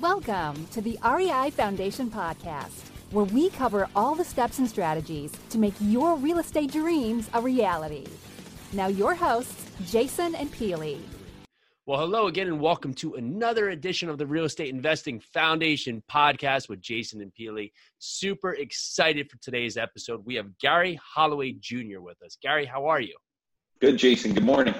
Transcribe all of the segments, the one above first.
Welcome to the REI Foundation Podcast, where we cover all the steps and strategies to make your real estate dreams a reality. Now, your hosts, Jason and Peely. Well, hello again, and welcome to another edition of the Real Estate Investing Foundation podcast with Jason and Peely. Super excited for today's episode. We have Gary Holloway Jr. with us. Gary, how are you? Good, Jason. Good morning.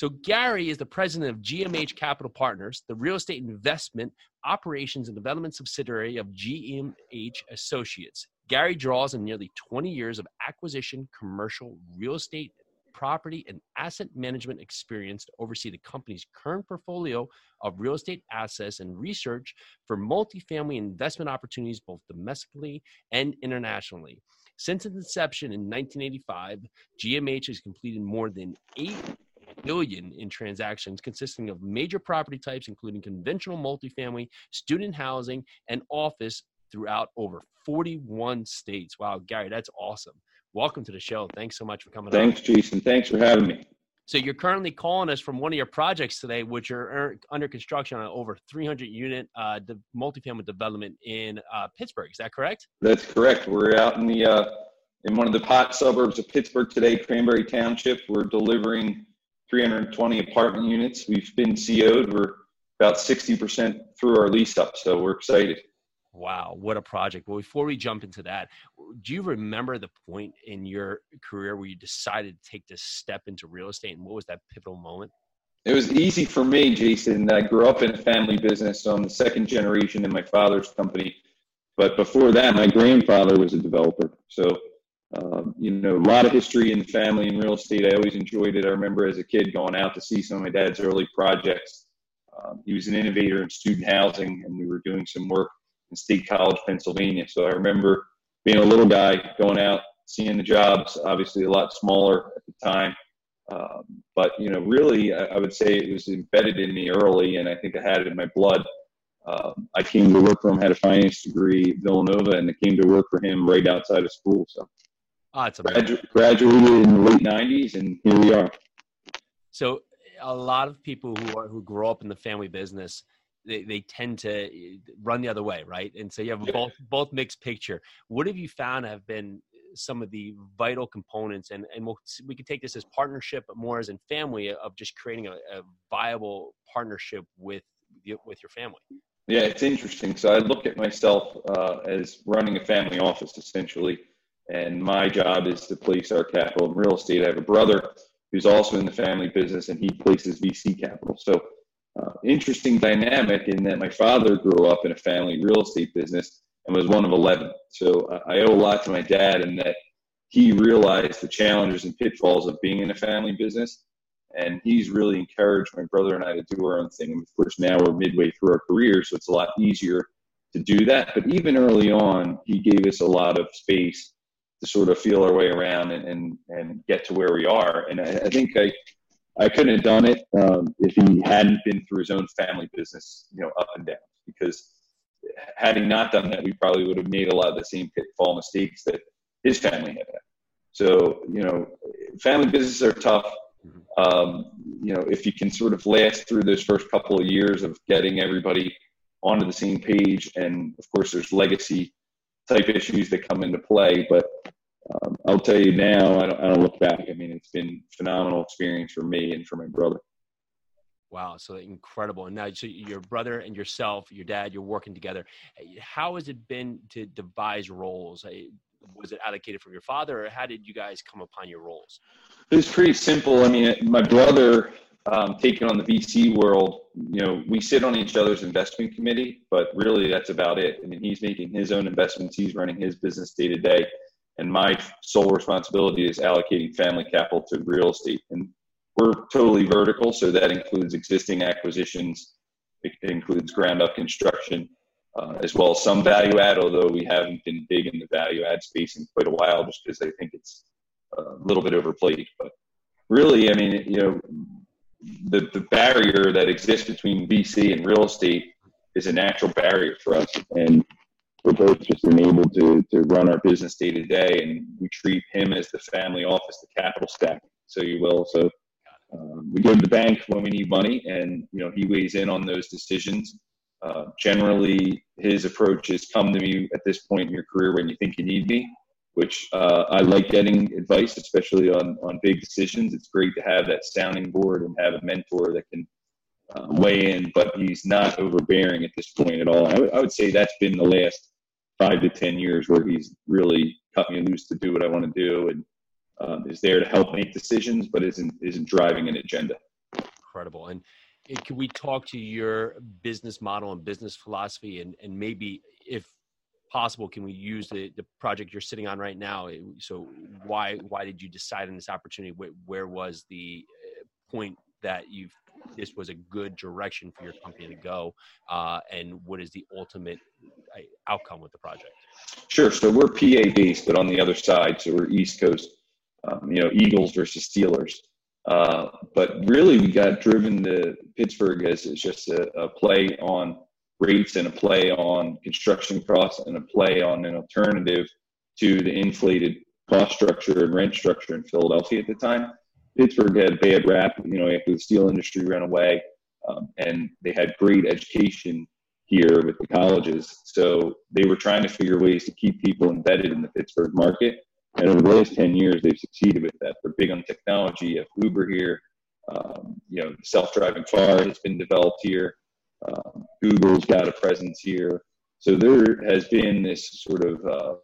So, Gary is the president of GMH Capital Partners, the real estate investment operations and development subsidiary of GMH Associates. Gary draws on nearly 20 years of acquisition, commercial, real estate, property, and asset management experience to oversee the company's current portfolio of real estate assets and research for multifamily investment opportunities both domestically and internationally. Since its inception in 1985, GMH has completed more than 8 billion in transactions consisting of major property types including conventional multifamily, student housing, and office throughout over 41 states. Wow, Gary, that's awesome. Welcome to the show. Thanks so much for coming Thanks, on. Jason. Thanks for having me. So you're currently calling us from one of your projects today, which are er, under construction on over 300 unit uh, de- multifamily development in uh, Pittsburgh. Is that correct? That's correct. We're out in the uh, in one of the hot suburbs of Pittsburgh today, Cranberry Township. We're delivering 320 apartment units. We've been CO'd. We're about 60% through our lease up, so we're excited. Wow, what a project. Well, before we jump into that, do you remember the point in your career where you decided to take this step into real estate and what was that pivotal moment? It was easy for me, Jason. I grew up in a family business, so I'm the second generation in my father's company. But before that, my grandfather was a developer. So you know, a lot of history in the family in real estate. I always enjoyed it. I remember as a kid going out to see some of my dad's early projects. Um, he was an innovator in student housing, and we were doing some work in State College, Pennsylvania. So I remember being a little guy going out, seeing the jobs, obviously a lot smaller at the time. Um, but, you know, really, I, I, would say it was embedded in me early, and I think I had it in my blood. Um, I came to work for him, had a finance degree at Villanova, and I came to work for him right outside of school. So Oh, it's Gradu- graduated in the late '90s, and here we are. So, a lot of people who are, who grow up in the family business, they, they tend to eh, run the other way, right? And so you have both both mixed picture. What have you found have been some of the vital components, and and we'll, we can take this as partnership, but more as in family of just creating a, a viable partnership with with your family. Yeah, it's interesting. So I look at myself uh, as running a family office essentially and my job is to place our capital in real estate. I have a brother who's also in the family business, and he places VC capital. So, uh, interesting dynamic in that my father grew up in a family real estate business and was one of 11. So, uh, I owe a lot to my dad in that he realized the challenges and pitfalls of being in a family business. And he's really encouraged my brother and I to do our own thing. And of course, now we're midway through our career, so it's a lot easier to do that. But even early on, he gave us a lot of space to sort of feel our way around and, and, and get to where we are. And I, I think I, I couldn't have done it um, if he hadn't been through his own family business, you know, up and down. Because having not done that, we probably would have made a lot of the same pitfall mistakes that his family had. So, you know, family businesses are tough. Um, you know, if you can sort of last through those first couple of years of getting everybody onto the same page, and of course, there's legacy type issues that come into play. But um, I'll tell you now, I don't, I don't look back. I mean, it's been phenomenal experience for me and for my brother. Wow, so incredible! And now, so your brother and yourself, your dad, you're working together. How has it been to devise roles? Was it allocated from your father, or how did you guys come upon your roles? It was pretty simple. I mean, my brother um, taking on the VC world, you know, we sit on each other's investment committee, but really that's about it. I mean, he's making his own investments, he's running his business day to day, and my sole responsibility is allocating family capital to real estate. And we're totally vertical, so that includes existing acquisitions, it includes ground up construction, uh, as well as some value add, although we haven't been big in the value add space in quite a while just because I think it's a little bit overplayed. But really, I mean, you know, the, the barrier that exists between VC and real estate is a natural barrier for us. And we're both just enabled to, to run our business day to day. And we treat him as the family office, the capital stack, so you will. So um, we go to the bank when we need money, and you know he weighs in on those decisions. Uh, generally, his approach is come to me at this point in your career when you think you need me, which uh, I like getting advice, especially on, on big decisions. It's great to have that sounding board and have a mentor that can uh, weigh in, but he's not overbearing at this point at all. I, w- I would say that's been the last five to 10 years where he's really cut me loose to do what I want to do and um, is there to help make decisions, but isn't, isn't driving an agenda. Incredible. And can we talk to your business model and business philosophy and, and maybe if possible? Can we use the, the project you're sitting on right now? So why why did you decide on this opportunity? Where, was the uh, point that you've this was a good direction for your company to go uh, and what is the ultimate uh, outcome with the project? Sure. So we're pa based but on the other side so we're east coast um, you know eagles versus steelers. Uh, but really, we got driven to Pittsburgh as, as just a, a, play on rates and a play on construction costs and a play on an alternative to the inflated cost structure and rent structure in Philadelphia at the time. Pittsburgh had bad rap, you know, after the steel industry ran away, um, and they had great education here with the colleges. So they were trying to figure ways to keep people embedded in the Pittsburgh market and over the last 10 years, they've succeeded with that. They're big on technology. You have Uber here. Um, you know, self-driving car has been developed here. Um, Google's got a presence here. So there has been this sort of uh,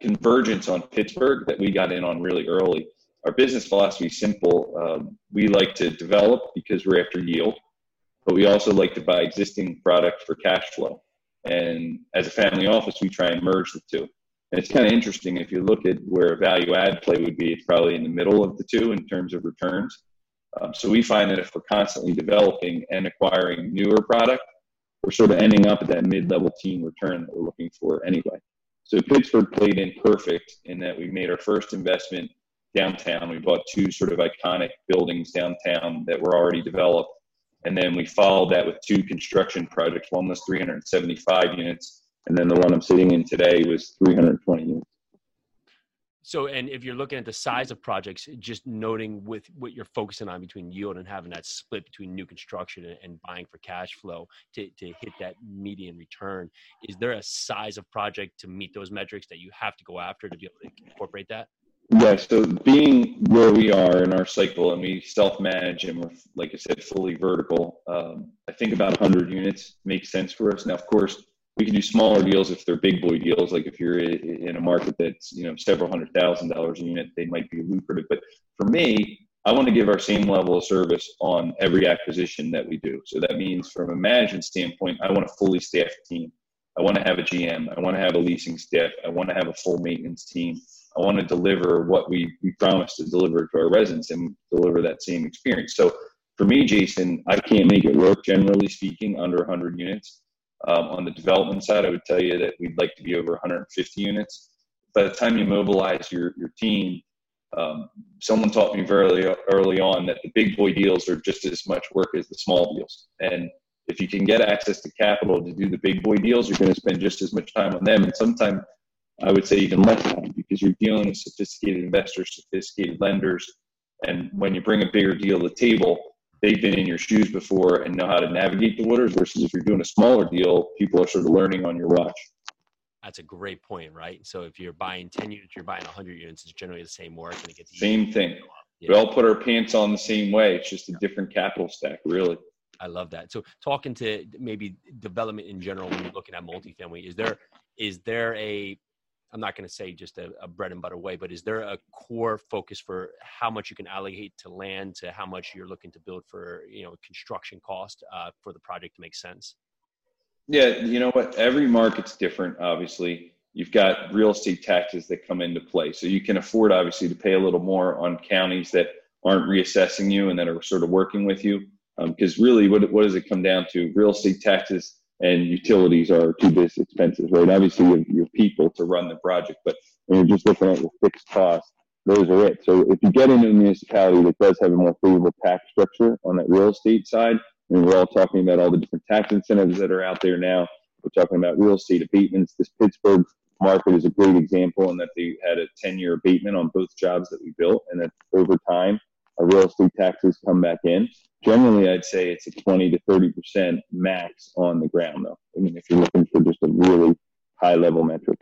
convergence on Pittsburgh that we got in on really early. Our business philosophy is simple. Um, we like to develop because we're after yield, but we also like to buy existing product for cash flow. And as a family office, we try and merge the two. And it's kind of interesting if you look at where a value add play would be, it's probably in the middle of the two in terms of returns. Um, so we find that if we're constantly developing and acquiring newer product, we're sort of ending up at that mid-level team return that we're looking for anyway. So Pittsburgh played in perfect in that we made our first investment downtown. We bought two sort of iconic buildings downtown that were already developed. And then we followed that with two construction projects. One was 375 units and then the one I'm sitting in today was 320 units. So, and if you're looking at the size of projects, just noting with what you're focusing on between yield and having that split between new construction and, and buying for cash flow to, to hit that median return, is there a size of project to meet those metrics that you have to go after to be able to incorporate that? Yeah, so being where we are in our cycle and we self manage and we're, like I said, fully vertical, um, I think about 100 units makes sense for us. Now, of course, we can do smaller deals if they're big boy deals. Like if you're in a market that's you know several hundred thousand dollars a unit, they might be lucrative. But for me, I want to give our same level of service on every acquisition that we do. So that means from a management standpoint, I want a fully staffed team. I want to have a GM. I want to have a leasing staff. I want to have a full maintenance team. I want to deliver what we, we promised to deliver to our residents and deliver that same experience. So for me, Jason, I can't make it work, generally speaking, under 100 units. Um, on the development side, I would tell you that we'd like to be over 150 units. By the time you mobilize your, your team, um, someone taught me very early on that the big boy deals are just as much work as the small deals. And if you can get access to capital to do the big boy deals, you're going to spend just as much time on them. And sometimes I would say even less time because you're dealing with sophisticated investors, sophisticated lenders. And when you bring a bigger deal to the table, they've been in your shoes before and know how to navigate the waters versus if you're doing a smaller deal, people are sort of learning on your watch. That's a great point, right? So if you're buying 10 units, you're buying 100 units, it's generally the same work and it gets the same thing. Yeah. We all put our pants on the same way. It's just a different capital stack, really. I love that. So talking to maybe development in general when you're looking at multifamily, is there is there a I'm not going to say just a, a, bread and butter way, but is there a core focus for how much you can allocate to land to how much you're looking to build for, you know, construction cost uh, for the project to make sense? Yeah, you know what? Every market's different, obviously. You've got real estate taxes that come into play. So you can afford, obviously, to pay a little more on counties that aren't reassessing you and that are sort of working with you. Because um, really, what, what does it come down to? Real estate taxes and utilities are two biggest expenses, right? Obviously, you have your people to run the project, but when you're just looking at the fixed costs, those are it. So if you get into a municipality that does have a more favorable tax structure on that real estate side, and we're all talking about all the different tax incentives that are out there now. We're talking about real estate abatements. This Pittsburgh market is a great example in that they had a 10 year abatement on both jobs that we built, and that over time, our real estate taxes come back in. Generally, I'd say it's a 20 to 30% max on the ground, though. I mean, if you're looking for just a really high level metric.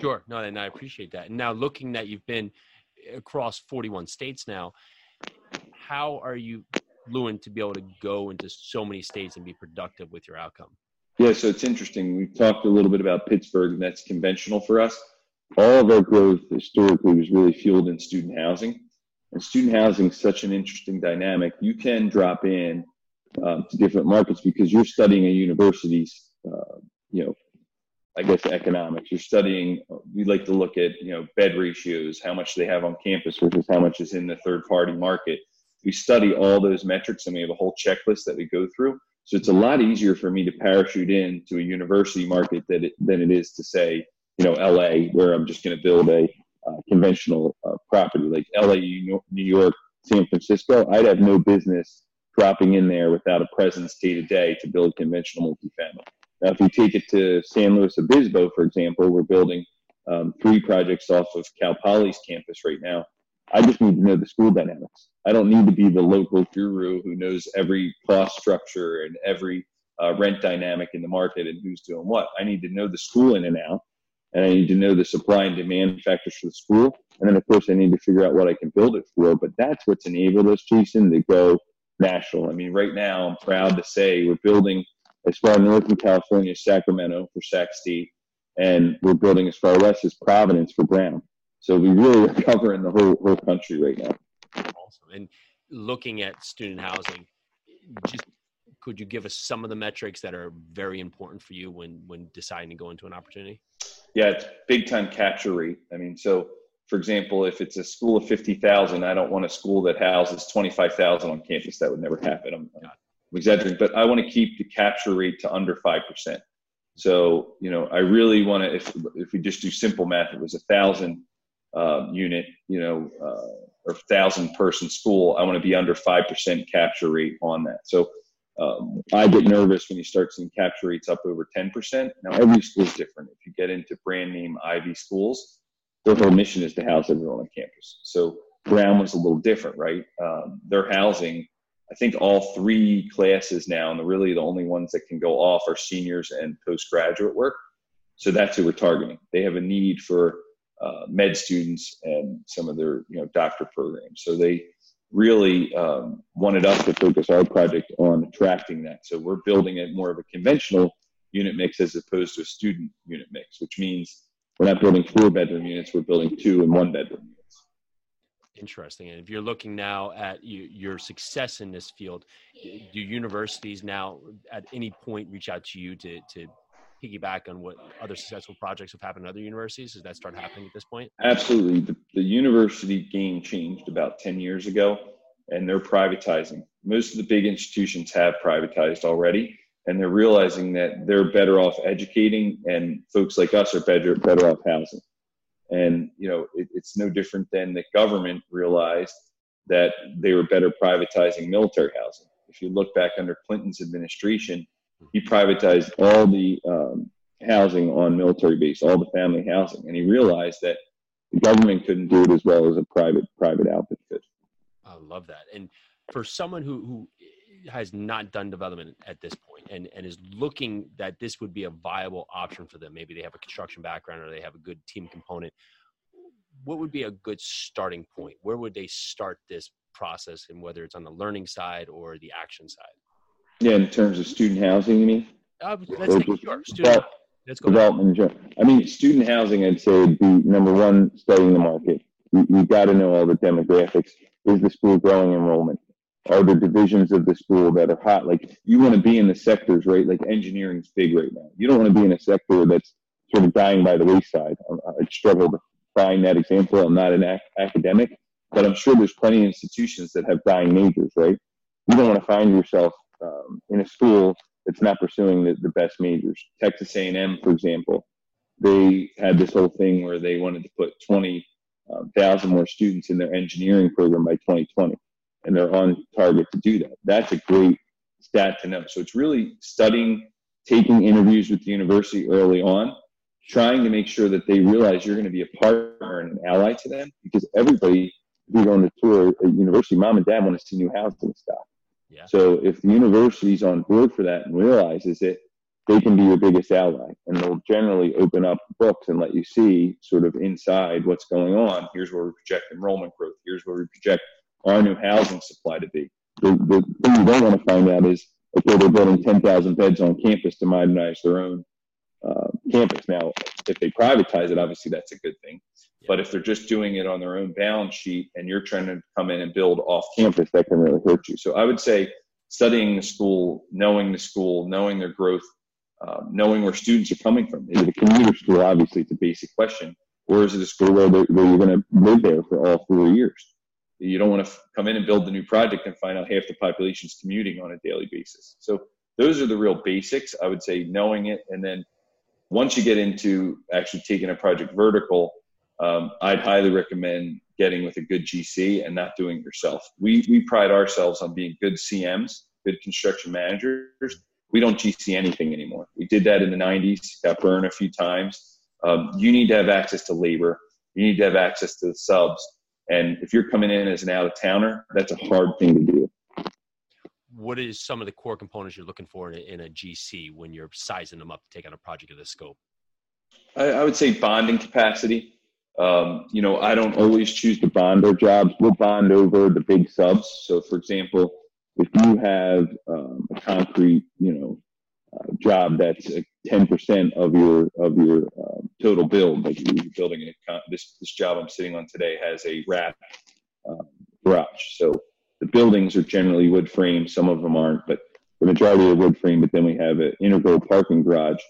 Sure. No, and I appreciate that. And now looking that you've been across 41 states now, how are you fluent to be able to go into so many states and be productive with your outcome? Yeah, so it's interesting. We've talked a little bit about Pittsburgh, and that's conventional for us. All of our growth historically was really fueled in student housing. And student housing is such an interesting dynamic. You can drop in um, to different markets because you're studying a university's, uh, you know, I guess economics. You're studying. We like to look at you know bed ratios, how much they have on campus versus how much is in the third party market. We study all those metrics, and we have a whole checklist that we go through. So it's a lot easier for me to parachute in to a university market that it, than it is to say, you know, LA, where I'm just going to build a uh, conventional uh, property like LA, New York, San Francisco. I'd have no business dropping in there without a presence day to day to build conventional multifamily. Now, if you take it to San Luis Obispo, for example, we're building um, three projects off of Cal Poly's campus right now. I just need to know the school dynamics. I don't need to be the local guru who knows every cost structure and every uh, rent dynamic in the market and who's doing what. I need to know the school in and out, and I need to know the supply and demand factors for the school. And then, of course, I need to figure out what I can build it for. But that's what's enabled us, Jason, to go national. I mean, right now, I'm proud to say we're building as far north in California Sacramento for Sac State, and we're building as far west as Providence for Brown. So we really are covering the whole whole country right now. Awesome. And looking at student housing, just could you give us some of the metrics that are very important for you when when deciding to go into an opportunity? Yeah, it's big time capture rate. I mean, so for example, if it's a school of fifty thousand, I don't want a school that houses twenty five thousand on campus. That would never happen. I'm, I'm exaggerating, but I want to keep the capture rate to under five percent. So you know, I really want to. If if we just do simple math, it was a thousand uh, unit, you know, uh, or thousand person school, I want to be under 5% capture rate on that. So um, I get nervous when you start seeing capture rates up over 10%. Now, every school is different. If you get into brand name Ivy schools, their whole mission is to house everyone on campus. So Brown was a little different, right? Um, they're housing, I think, all three classes now, and really the only ones that can go off are seniors and postgraduate work. So that's who we're targeting. They have a need for uh, med students and some of their you know doctor programs. So they really um, wanted us to focus our project on attracting that. So we're building it more of a conventional unit mix as opposed to a student unit mix, which means we're not building four bedroom units, we're building two and one bedroom units. Interesting. And if you're looking now at you, your success in this field, do universities now at any point reach out to you to, to piggyback on what other successful projects have happened in other universities? Does that start happening at this point? Absolutely. The, the university game changed about 10 years ago, and they're privatizing. Most of the big institutions have privatized already, and they're realizing that they're better off educating, and folks like us are better, better off housing. And, you know, it, it's no different than the government realized that they were better privatizing military housing. If you look back under Clinton's administration, he privatized all the um, housing on military base, all the family housing, and he realized that the government couldn't do it as well as a private private outfit could. I love that. And for someone who who has not done development at this point and, and is looking that this would be a viable option for them, maybe they have a construction background or they have a good team component, what would be a good starting point? Where would they start this process and whether it's on the learning side or the action side? Yeah, in terms of student housing, you mean? Uh, let's take your student. Let's go. Development. I mean, student housing, I'd say, would be number one, studying the market. You, you got to know all the demographics. Is the school growing enrollment? Are there divisions of the school that are hot? Like, you want to be in the sectors, right? Like, engineering's big right now. You don't want to be in a sector that's sort of dying by the wayside. I, I struggle to find that example. I'm not an ac- academic, but I'm sure there's plenty of institutions that have dying majors, right? You don't want to find yourself um, in a school that's not pursuing the, the best majors. Texas A&M, for example, they had this whole thing where they wanted to put 20,000 um, more students in their engineering program by 2020, and they're on target to do that. That's a great stat to know. So it's really studying, taking interviews with the university early on, trying to make sure that they realize you're going to be a partner and an ally to them because everybody you go on a tour at university, mom and dad want to see new housing stuff. So if the university's on board for that and realizes it, they can be your biggest ally and they'll generally open up books and let you see sort of inside what's going on. Here's where we project enrollment growth. Here's where we project our new housing supply to be. The, the thing you don't want to find out is, okay, they're building 10,000 beds on campus to modernize their own uh, campus. Now, if they privatize it, obviously that's a good thing. Yeah. But if they're just doing it on their own balance sheet and you're trying to come in and build off campus, that can really hurt you. So I would say studying the school, knowing the school, knowing their growth, um, knowing where students are coming from. Is it a commuter school? Obviously, it's a basic question. Or is it a school where, where you're going to live there for all four years? You don't want to f- come in and build the new project and find out half the population's commuting on a daily basis. So those are the real basics. I would say knowing it, and then once you get into actually taking a project vertical, um, I'd highly recommend getting with a good GC and not doing it yourself. We we pride ourselves on being good CMs, good construction managers. We don't GC anything anymore. We did that in the 90s, got burned a few times. Um, you need to have access to labor. You need to have access to the subs. And if you're coming in as an out of towner, that's a hard thing to do. What is some of the core components you're looking for in a, in a GC when you're sizing them up to take on a project of this scope? I, I would say bonding capacity. Um, you know, I don't always choose to bond our jobs. We'll bond over the big subs. So, for example, if you have um, a concrete, you know, uh, job that's ten percent of your of your um, total build, like you're building a, this this job I'm sitting on today has a wrap um, garage. So the buildings are generally wood frame. Some of them aren't, but the majority are wood frame. But then we have an integral parking garage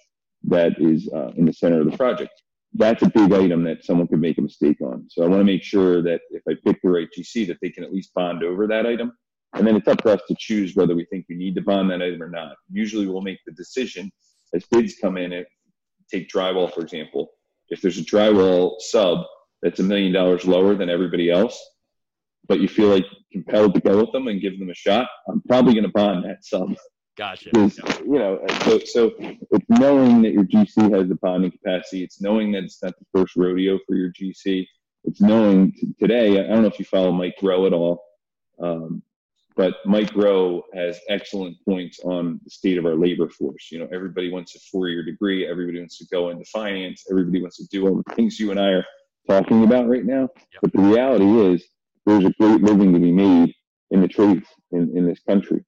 that is uh, in the center of the project. That's a big item that someone could make a mistake on. So I want to make sure that if I pick the right GC, that they can at least bond over that item and then it's up to us to choose whether we think we need to bond that item or not. Usually we'll make the decision as bids come in and take drywall, for example. If there's a drywall sub that's a million dollars lower than everybody else, but you feel like compelled to go with them and give them a shot, I'm probably going to bond that sub. Gotcha. You know, so, so it's knowing that your GC has the bonding capacity. It's knowing that it's not the first rodeo for your GC. It's knowing t- today. I don't know if you follow Mike Rowe at all. Um, but Mike Rowe has excellent points on the state of our labor force. You know, everybody wants a four-year degree. Everybody wants to go into finance. Everybody wants to do all the things you and I are talking about right now. Yep. But the reality is, there's a great living to be made in the trades in, in this country.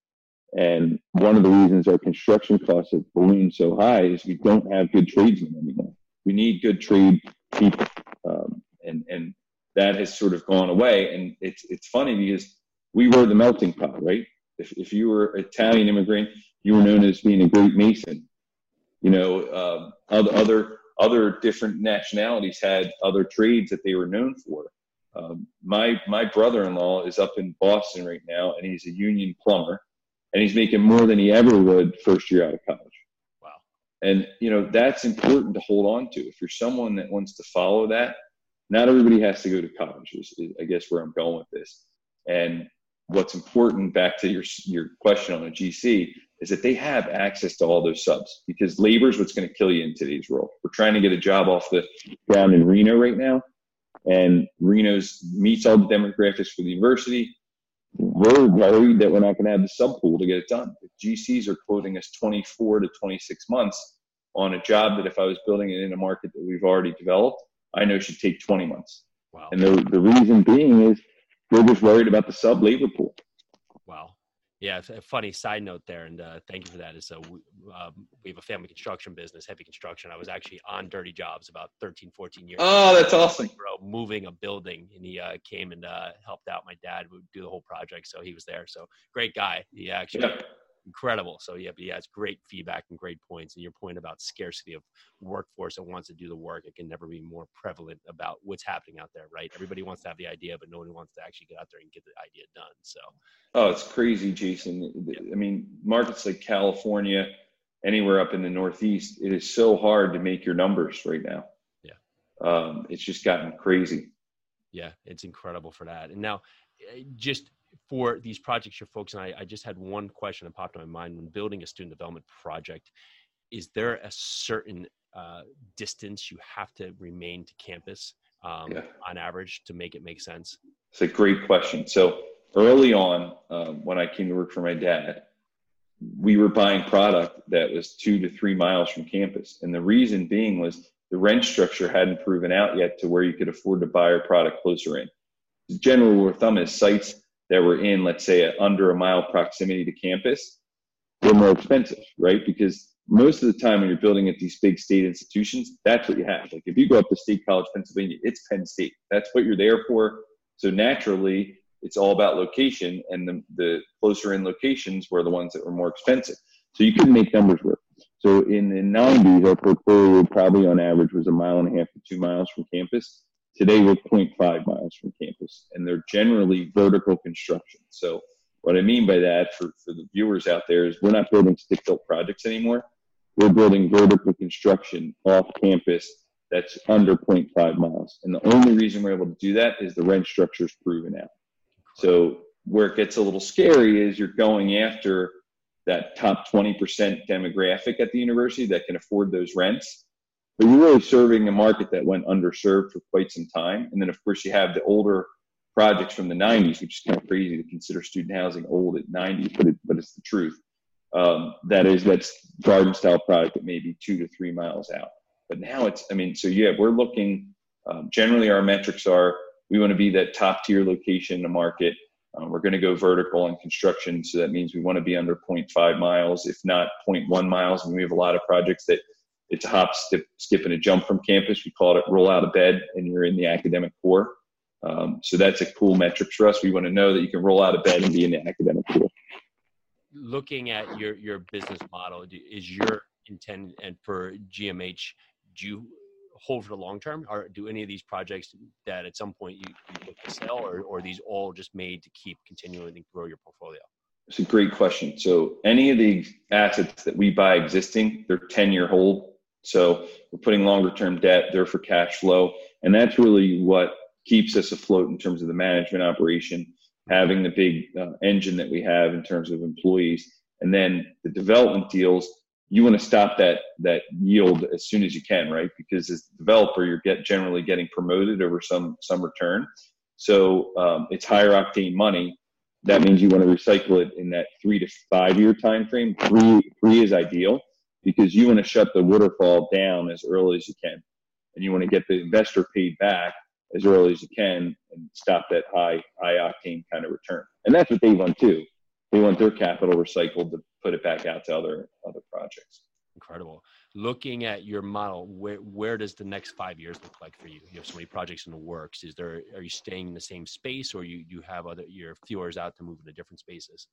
And one of the reasons our construction costs have ballooned so high is we don't have good tradesmen anymore. We need good trade people, um, and and that has sort of gone away. And it's it's funny because we were the melting pot, right? If, if you were Italian immigrant, you were known as being a great mason. You know, uh, other, other other different nationalities had other trades that they were known for. Um, my my brother-in-law is up in Boston right now, and he's a union plumber, and he's making more than he ever would first year out of college. Wow! And you know that's important to hold on to. If you're someone that wants to follow that, not everybody has to go to college. Is, is I guess where I'm going with this. And what's important back to your your question on a GC is that they have access to all those subs because labor is what's going to kill you in today's world. We're trying to get a job off the ground in Reno right now, and Reno's meets all the demographics for the university. We're worried that we're not going to have the sub pool to get it done. The GCs are quoting us 24 to 26 months on a job that if I was building it in a market that we've already developed, I know should take 20 months. Wow. And the, the reason being is we're just worried about the sub labor pool. Wow. Yeah, a funny side note there, and uh, thank you for that. Is so we, um, we have a family construction business, heavy construction. I was actually on Dirty Jobs about 13, 14 years. Oh, ago. that's awesome, bro! Moving a building, and he uh, came and uh, helped out my dad would do the whole project, so he was there. So great guy. He actually yeah incredible. So yeah, but yeah, it's great feedback and great points. And your point about scarcity of workforce that wants to do the work, it can never be more prevalent about what's happening out there, right? Everybody wants to have the idea, but no one wants to actually get out there and get the idea done. So oh, it's crazy, Jason. Yeah. I mean, markets like California, anywhere up in the Northeast, it is so hard to make your numbers right now. Yeah, um, it's just gotten crazy. Yeah, it's incredible for that. And now, eh, just for these projects you're focusing on, I, I just had one question that popped in my mind when building a student development project. Is there a certain uh, distance you have to remain to campus um, yeah. on average to make it make sense? It's a great question. So early on, um, when I came to work for my dad, we were buying product that was two to three miles from campus. And the reason being was the rent structure hadn't proven out yet to where you could afford to buy our product closer in. The general rule of thumb is sites that were in, let's say, under a mile proximity to campus were more expensive, right? Because most of the time when you're building at these big state institutions, that's what you have. Like if you go up to State College, Pennsylvania, it's Penn State. That's what you're there for. So naturally, it's all about location, and the, the closer in locations were the ones that were more expensive. So you couldn't make numbers work. So in the 90s, our portfolio probably on average was a mile and a half to two miles from campus. Today we're 0.5 miles from campus, and they're generally vertical construction. So what I mean by that for, for the viewers out there is we're not building stick-built projects anymore. We're building vertical construction off campus that's under 0.5 miles. And the only reason we're able to do that is the rent structure is proven out. So where it gets a little scary is you're going after that top 20% demographic at the university that can afford those rents. But you're really serving a market that went underserved for quite some time. And then, of course, you have the older projects from the 90s, which is kind of crazy to consider student housing old at 90, but, it, but it's the truth. Um, that is, that's garden style product that may be two to three miles out. But now it's, I mean, so yeah, we're looking, um, generally our metrics are we want to be that top tier location in the market. Um, we're going to go vertical in construction, so that means we want to be under 0.5 miles, if not 0.1 miles. And we have a lot of projects that it's a hop, skip, skip, and a jump from campus. We call it roll out of bed, and you're in the academic core. Um, so that's a cool metric for us. We want to know that you can roll out of bed and be in the academic core. Looking at your your business model, is your intent and for GMH, do you hold for the long term? Or do any of these projects that at some point you, you look to sell, or, or are these all just made to keep continuing to grow your portfolio? It's a great question. So any of the assets that we buy existing, they're 10 year hold. So we're putting longer term debt, they're for cash flow. And that's really what keeps us afloat in terms of the management operation, having the big uh, engine that we have in terms of employees. And then the development deals, you want to stop that that yield as soon as you can, right? Because as a developer, you're get generally getting promoted over some some return. So um, it's higher octane money. That means you want to recycle it in that three to five year time frame. Three three is ideal because you want to shut the waterfall down as early as you can, and you want to get the investor paid back as early as you can and stop that high high octane kind of return. And that's what they want too. They want their capital recycled to put it back out to other other projects. Incredible. Looking at your model, where where does the next five years look like for you? You have so many projects in the works. Is there are you staying in the same space, or you you have other your feelers out to move into different spaces?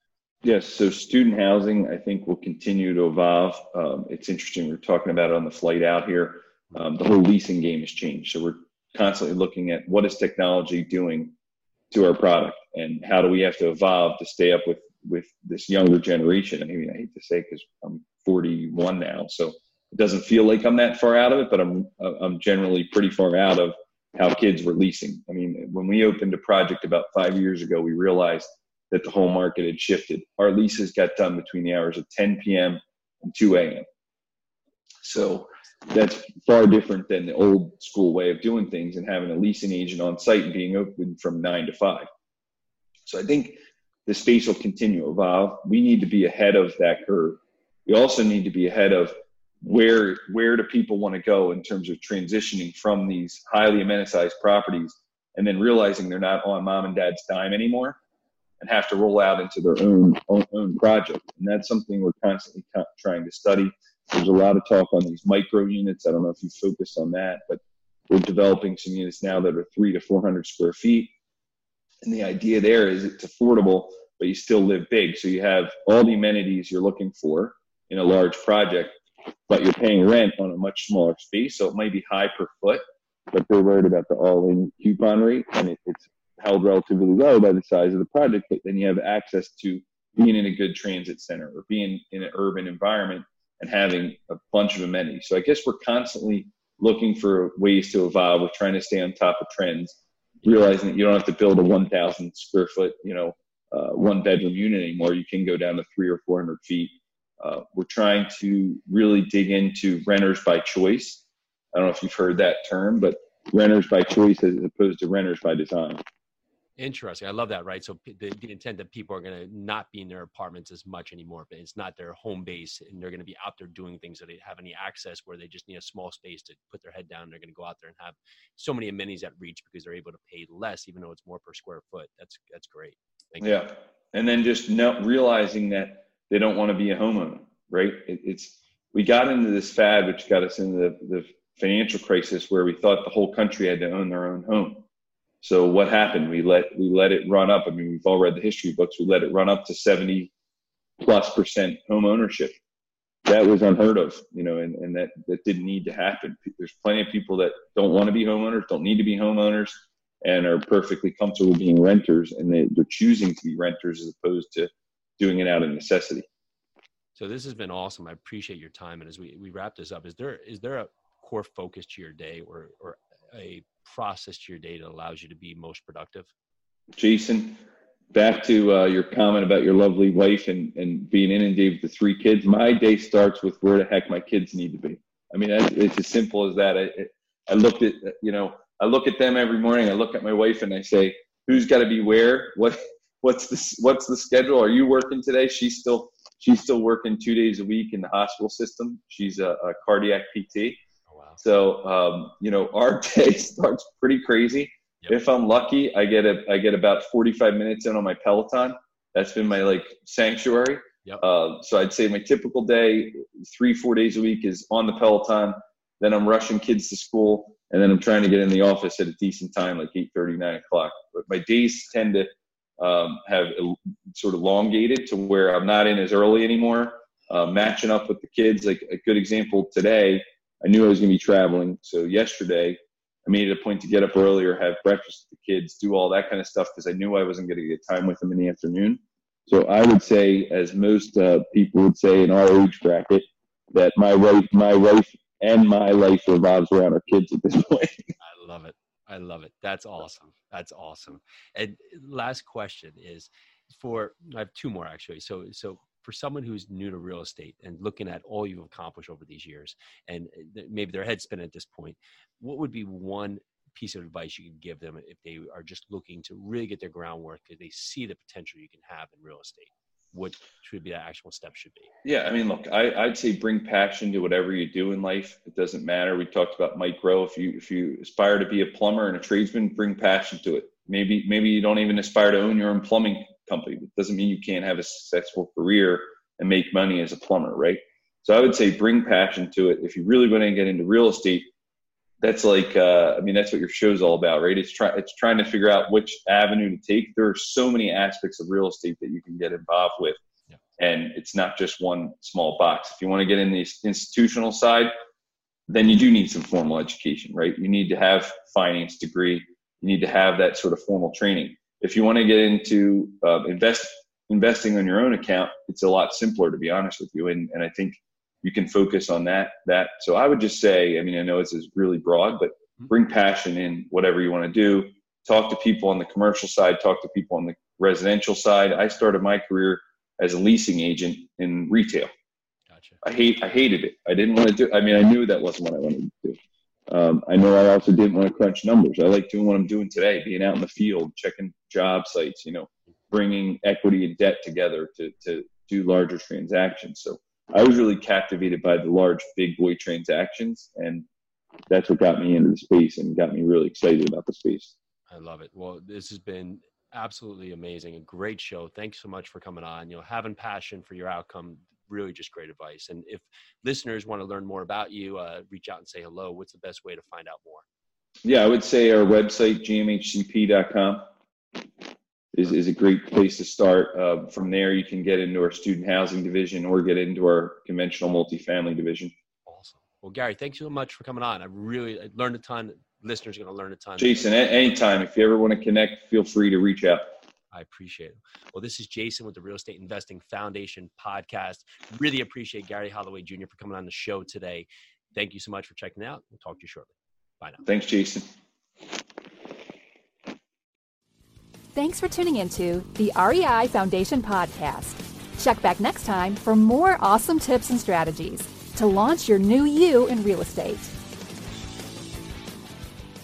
Yes. So student housing, I think, will continue to evolve. Um, it's interesting. We are talking about it on the flight out here. Um, the whole leasing game has changed. So we're constantly looking at what is technology doing to our product and how do we have to evolve to stay up with with this younger generation. I mean, I hate to say because I'm 41 now, so it doesn't feel like I'm that far out of it, but I'm I'm generally pretty far out of how kids were leasing. I mean, when we opened a project about five years ago, we realized that the whole market had shifted. Our leases got done between the hours of 10 p.m. and 2 a.m. So that's far different than the old school way of doing things and having a leasing agent on site and being open from nine to five. So I think the space will continue to evolve. We need to be ahead of that curve. We also need to be ahead of where where do people want to go in terms of transitioning from these highly amenitized properties and then realizing they're not on mom and dad's dime anymore and have to roll out into their own own, own project. And that's something we're constantly trying to study. There's a lot of talk on these micro units. I don't know if you focused on that, but we're developing some units now that are three to 400 square feet and the idea there is it's affordable, but you still live big. So you have all the amenities you're looking for in a large project, but you're paying rent on a much smaller space. So it might be high per foot, but they're worried about the all in coupon rate and it, it's held relatively low by the size of the project. But then you have access to being in a good transit center or being in an urban environment and having a bunch of amenities. So I guess we're constantly looking for ways to evolve. We're trying to stay on top of trends realizing that you don't have to build a 1,000 square foot, you know, uh, one bedroom unit anymore. You can go down to three or 400 feet. Uh, we're trying to really dig into renters by choice. I don't know if you've heard that term, but renters by choice as opposed to renters by design. Interesting. I love that. Right. So the, the intent that people are going to not be in their apartments as much anymore, but it's not their home base, and they're going to be out there doing things that they have any access where they just need a small space to put their head down. They're going to go out there and have so many amenities at reach because they're able to pay less, even though it's more per square foot. That's that's great. Thank yeah, you. and then just not realizing that they don't want to be a homeowner. Right. It, it's we got into this fad, which got us into the, the financial crisis, where we thought the whole country had to own their own home so what happened? We let we let it run up. I mean, we've all read the history books. We let it run up to seventy plus percent home ownership. That was unheard of, you know, and, and that, that didn't need to happen. There's plenty of people that don't want to be homeowners, don't need to be homeowners, and are perfectly comfortable being renters, and they, they're choosing to be renters as opposed to doing it out of necessity. So this has been awesome. I appreciate your time. And as we, we wrap this up, is there is there a core focus to your day or or a process to your day that allows you to be most productive? Jason, back to uh, your comment about your lovely wife and, and being inundated with the three kids. My day starts with where the heck my kids need to be. I mean, it's as simple as that. I, I looked at, you know, I look at them every morning. I look at my wife and I say, who's got to be where? What, what's the, what's the schedule? Are you working today? She's still, she's still working two days a week in the hospital system. She's a, a cardiac PT. So um, you know, our day starts pretty crazy. Yep. If I'm lucky, I get a I get about 45 minutes in on my Peloton. That's been my like sanctuary. Yep. Uh, so I'd say my typical day, three four days a week, is on the Peloton. Then I'm rushing kids to school, and then I'm trying to get in the office at a decent time, like 8:30, 9 o'clock. But my days tend to um, have sort of elongated to where I'm not in as early anymore. Uh, matching up with the kids, like a good example today, I knew I was going to be traveling. So yesterday, I made it a point to get up earlier, have breakfast with the kids, do all that kind of stuff because I knew I wasn't going to get time with them in the afternoon. So I would say, as most uh, people would say in our age bracket, that my wife, my wife, and my life revolves around our kids at this point. I love it. I love it. That's awesome. That's awesome. And last question is for I have two more actually. So so for someone who's new to real estate and looking at all you've accomplished over these years and uh, maybe their head spin at this point what would be one piece of advice you could give them if they are just looking to really get their groundwork because they see the potential you can have in real estate what should be the actual step should be? Yeah i mean look I, would say bring passion to whatever you do in life. It doesn't matter. We talked about micro if you if you aspire to be a plumber and a tradesman bring passion to it. Maybe maybe you don't even aspire to own your own plumbing company. It doesn't mean you can't have a successful career and make money as a plumber, right? So I would say bring passion to it. If you really want to get into real estate, that's like uh, I mean that's what your show's all about, right? It's trying it's trying to figure out which avenue to take. There are so many aspects of real estate that you can get involved with, yeah. and it's not just one small box. If you want to get in the institutional side, then you do need some formal education, right? You need to have finance degree. You need to have that sort of formal training if you want to get into uh, invest investing on your own account, it's a lot simpler to be honest with you. And and I think you can focus on that that. So I would just say, I mean, I know this is really broad, but mm-hmm. bring passion in whatever you want to do. Talk to people on the commercial side. Talk to people on the residential side. I started my career as a leasing agent in retail. Gotcha. I hate I hated it. I didn't want to do. I mean, I knew that wasn't what I wanted to do. Um, I know I also didn't want to crunch numbers. I like doing what I'm doing today, being out in the field, checking job sites, you know, bringing equity and debt together to, to do larger transactions. So I was really captivated by the large big boy transactions. And that's what got me into the space and got me really excited about the space. I love it. Well, this has been absolutely amazing. A great show. Thanks so much for coming on. You know, having passion for your outcome really just great advice. And if listeners want to learn more about you, uh, reach out and say hello. What's the best way to find out more? Yeah, I would say our website, gmhcp.com, is, is a great place to start. Uh, from there, you can get into our student housing division or get into our conventional multifamily division. Awesome. Well, Gary, thanks so much for coming on. I really I learned a ton. Listeners are going to learn a ton. Jason, anytime. If you ever want to connect, feel free to reach out. I appreciate it. Well, this is Jason with the Real Estate Investing Foundation podcast. Really appreciate Gary Holloway Jr. for coming on the show today. Thank you so much for checking out. We'll talk to you shortly. Bye now. Thanks, Jason. Thanks for tuning into the REI Foundation podcast. Check back next time for more awesome tips and strategies to launch your new you in real estate.